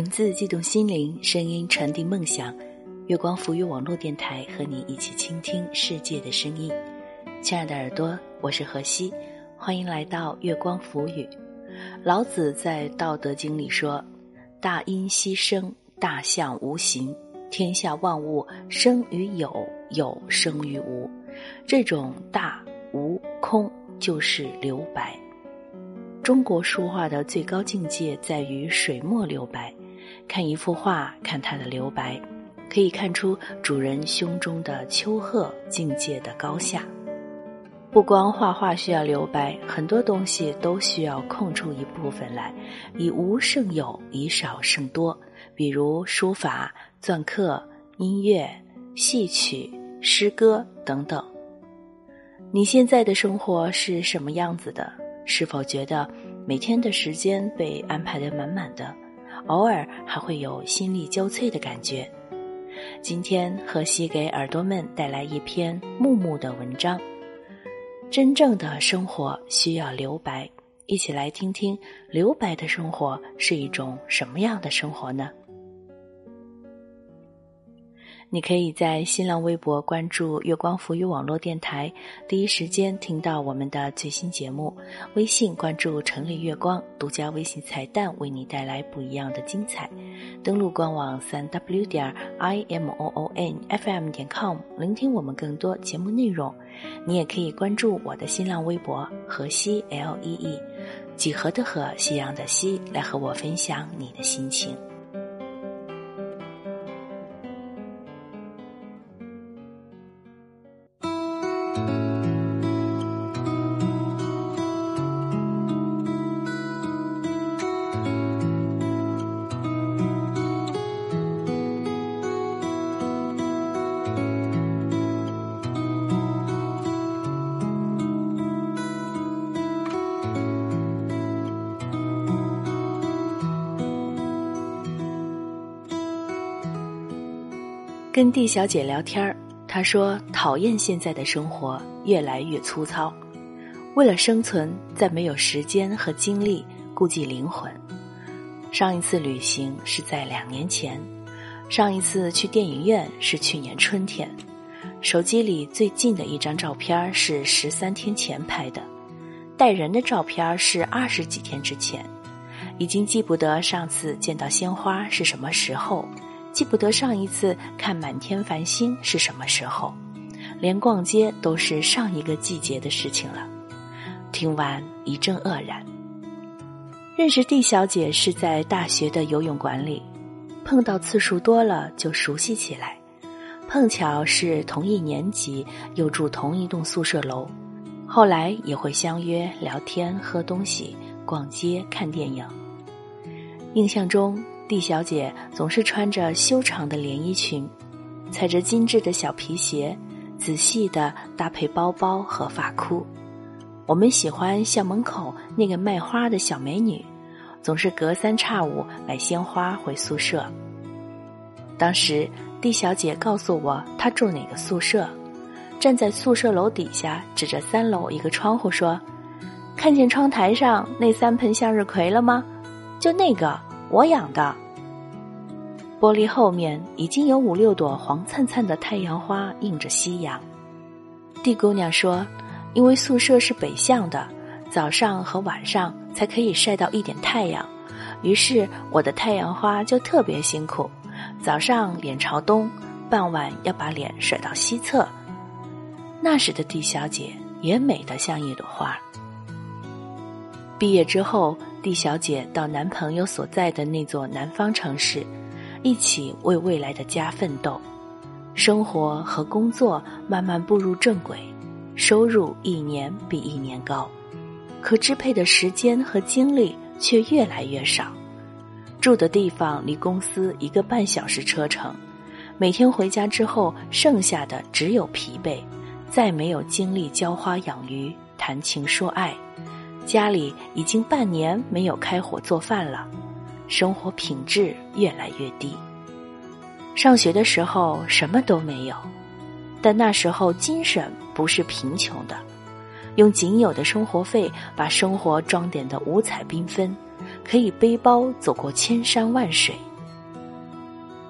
文字悸动心灵，声音传递梦想。月光浮于网络电台，和你一起倾听世界的声音。亲爱的耳朵，我是何西，欢迎来到月光浮语。老子在《道德经》里说：“大音希声，大象无形。天下万物生于有，有生于无。这种大无空，就是留白。中国书画的最高境界在于水墨留白。”看一幅画，看它的留白，可以看出主人胸中的丘壑境界的高下。不光画画需要留白，很多东西都需要空出一部分来，以无胜有，以少胜多。比如书法、篆刻、音乐、戏曲、诗歌等等。你现在的生活是什么样子的？是否觉得每天的时间被安排的满满的？偶尔还会有心力交瘁的感觉。今天荷西给耳朵们带来一篇木木的文章。真正的生活需要留白，一起来听听留白的生活是一种什么样的生活呢？你可以在新浪微博关注“月光浮语”网络电台，第一时间听到我们的最新节目。微信关注“城里月光”，独家微信彩蛋为你带来不一样的精彩。登录官网三 w 点 i m o o n f m 点 com，聆听我们更多节目内容。你也可以关注我的新浪微博“河西 L E E”，几何的河，夕阳的西，来和我分享你的心情。跟蒂小姐聊天，她说讨厌现在的生活越来越粗糙，为了生存，再没有时间和精力顾及灵魂。上一次旅行是在两年前，上一次去电影院是去年春天，手机里最近的一张照片是十三天前拍的，带人的照片是二十几天之前，已经记不得上次见到鲜花是什么时候。记不得上一次看满天繁星是什么时候，连逛街都是上一个季节的事情了。听完一阵愕然。认识 D 小姐是在大学的游泳馆里，碰到次数多了就熟悉起来。碰巧是同一年级，又住同一栋宿舍楼，后来也会相约聊天、喝东西、逛街、看电影。印象中。蒂小姐总是穿着修长的连衣裙，踩着精致的小皮鞋，仔细的搭配包包和发箍。我们喜欢校门口那个卖花的小美女，总是隔三差五买鲜花回宿舍。当时，D 小姐告诉我她住哪个宿舍，站在宿舍楼底下，指着三楼一个窗户说：“看见窗台上那三盆向日葵了吗？就那个。”我养的玻璃后面已经有五六朵黄灿灿的太阳花映着夕阳。地姑娘说：“因为宿舍是北向的，早上和晚上才可以晒到一点太阳，于是我的太阳花就特别辛苦。早上脸朝东，傍晚要把脸甩到西侧。那时的地小姐也美得像一朵花。毕业之后。”蒂小姐到男朋友所在的那座南方城市，一起为未来的家奋斗，生活和工作慢慢步入正轨，收入一年比一年高，可支配的时间和精力却越来越少。住的地方离公司一个半小时车程，每天回家之后，剩下的只有疲惫，再没有精力浇花养鱼、谈情说爱。家里已经半年没有开火做饭了，生活品质越来越低。上学的时候什么都没有，但那时候精神不是贫穷的，用仅有的生活费把生活装点的五彩缤纷，可以背包走过千山万水。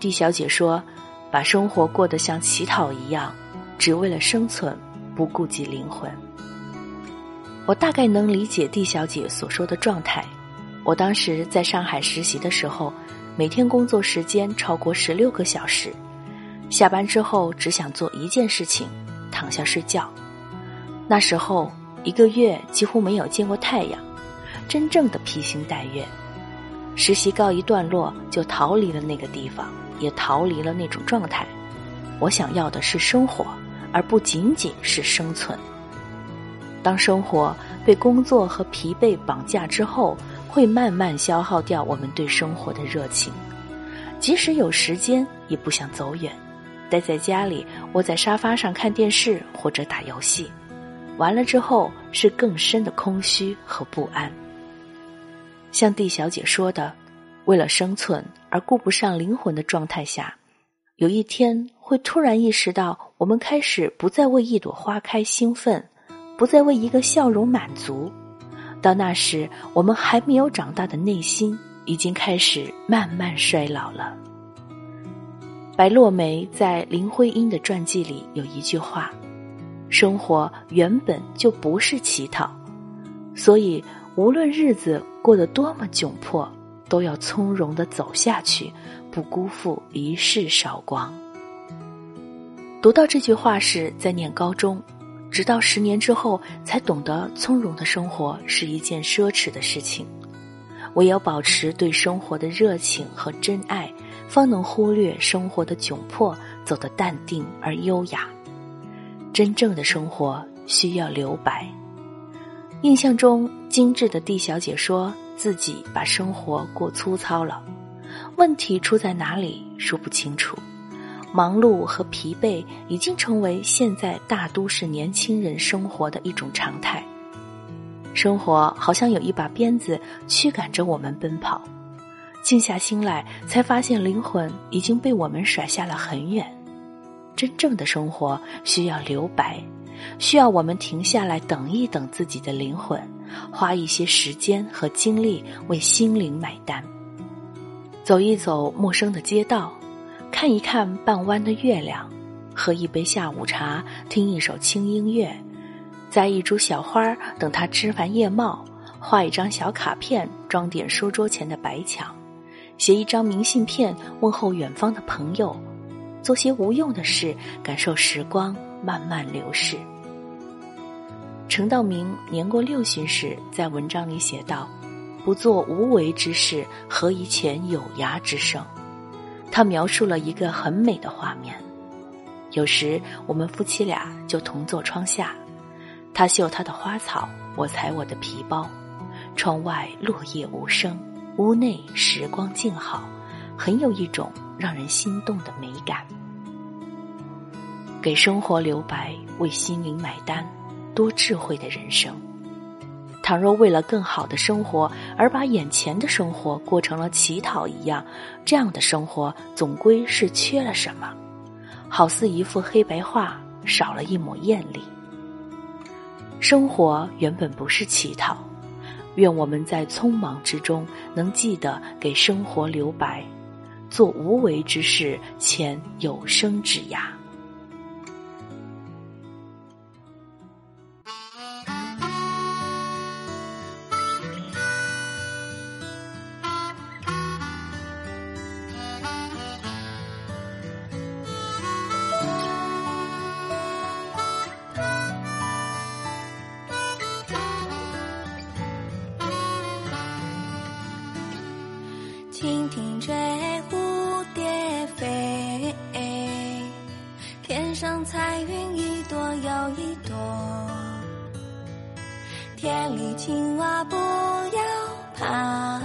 D 小姐说：“把生活过得像乞讨一样，只为了生存，不顾及灵魂。”我大概能理解 D 小姐所说的状态。我当时在上海实习的时候，每天工作时间超过十六个小时，下班之后只想做一件事情，躺下睡觉。那时候一个月几乎没有见过太阳，真正的披星戴月。实习告一段落，就逃离了那个地方，也逃离了那种状态。我想要的是生活，而不仅仅是生存。当生活被工作和疲惫绑架之后，会慢慢消耗掉我们对生活的热情。即使有时间，也不想走远，待在家里，窝在沙发上看电视或者打游戏。完了之后，是更深的空虚和不安。像蒂小姐说的，为了生存而顾不上灵魂的状态下，有一天会突然意识到，我们开始不再为一朵花开兴奋。不再为一个笑容满足，到那时，我们还没有长大的内心已经开始慢慢衰老了。白落梅在林徽因的传记里有一句话：“生活原本就不是乞讨，所以无论日子过得多么窘迫，都要从容的走下去，不辜负一世韶光。”读到这句话时，在念高中。直到十年之后，才懂得从容的生活是一件奢侈的事情。唯有保持对生活的热情和真爱，方能忽略生活的窘迫，走得淡定而优雅。真正的生活需要留白。印象中，精致的 D 小姐说自己把生活过粗糙了，问题出在哪里说不清楚。忙碌和疲惫已经成为现在大都市年轻人生活的一种常态。生活好像有一把鞭子驱赶着我们奔跑，静下心来才发现灵魂已经被我们甩下了很远。真正的生活需要留白，需要我们停下来等一等自己的灵魂，花一些时间和精力为心灵买单，走一走陌生的街道。看一看半弯的月亮，喝一杯下午茶，听一首轻音乐，栽一株小花，等它枝繁叶茂；画一张小卡片，装点书桌前的白墙；写一张明信片，问候远方的朋友；做些无用的事，感受时光慢慢流逝。陈道明年过六旬时，在文章里写道：“不做无为之事，何以遣有涯之生？”他描述了一个很美的画面，有时我们夫妻俩就同坐窗下，他绣他的花草，我裁我的皮包，窗外落叶无声，屋内时光静好，很有一种让人心动的美感。给生活留白，为心灵买单，多智慧的人生。倘若为了更好的生活而把眼前的生活过成了乞讨一样，这样的生活总归是缺了什么，好似一幅黑白画少了一抹艳丽。生活原本不是乞讨，愿我们在匆忙之中能记得给生活留白，做无为之事，前有生之涯。天上彩云一朵又一朵。田里青蛙不要怕，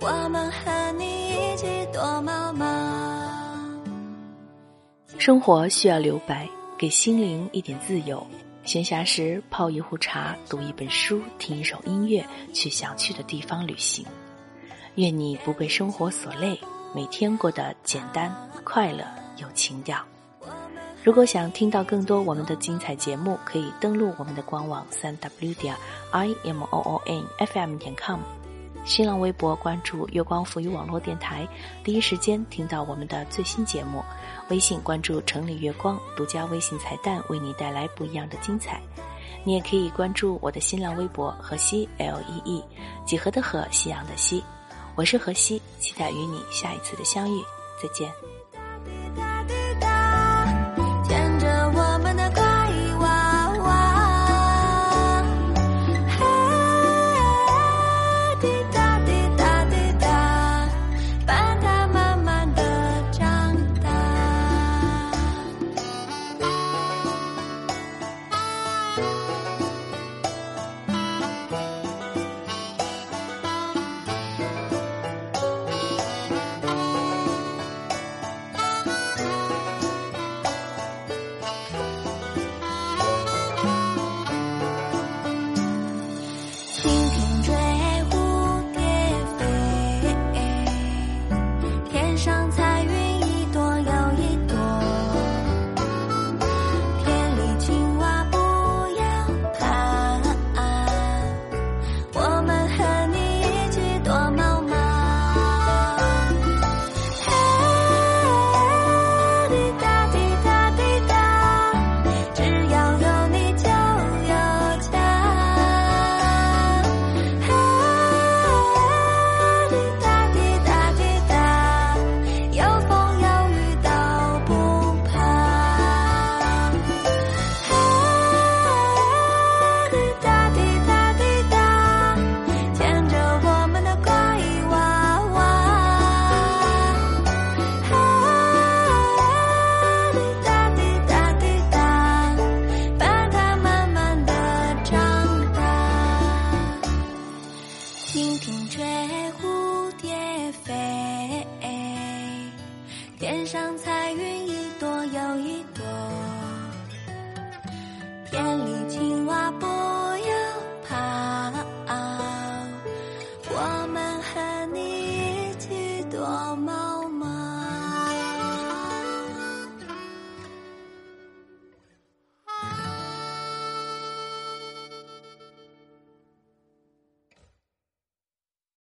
我们和你一起躲猫猫。生活需要留白，给心灵一点自由。闲暇时泡一壶茶，读一本书，听一首音乐，去想去的地方旅行。愿你不被生活所累，每天过得简单、快乐、有情调。如果想听到更多我们的精彩节目，可以登录我们的官网三 w 点 i m o o n f m 点 com，新浪微博关注月光浮语网络电台，第一时间听到我们的最新节目。微信关注城里月光，独家微信彩蛋，为你带来不一样的精彩。你也可以关注我的新浪微博何西 L E E，几何的何，夕阳的西，我是何西，期待与你下一次的相遇，再见。里青蛙不。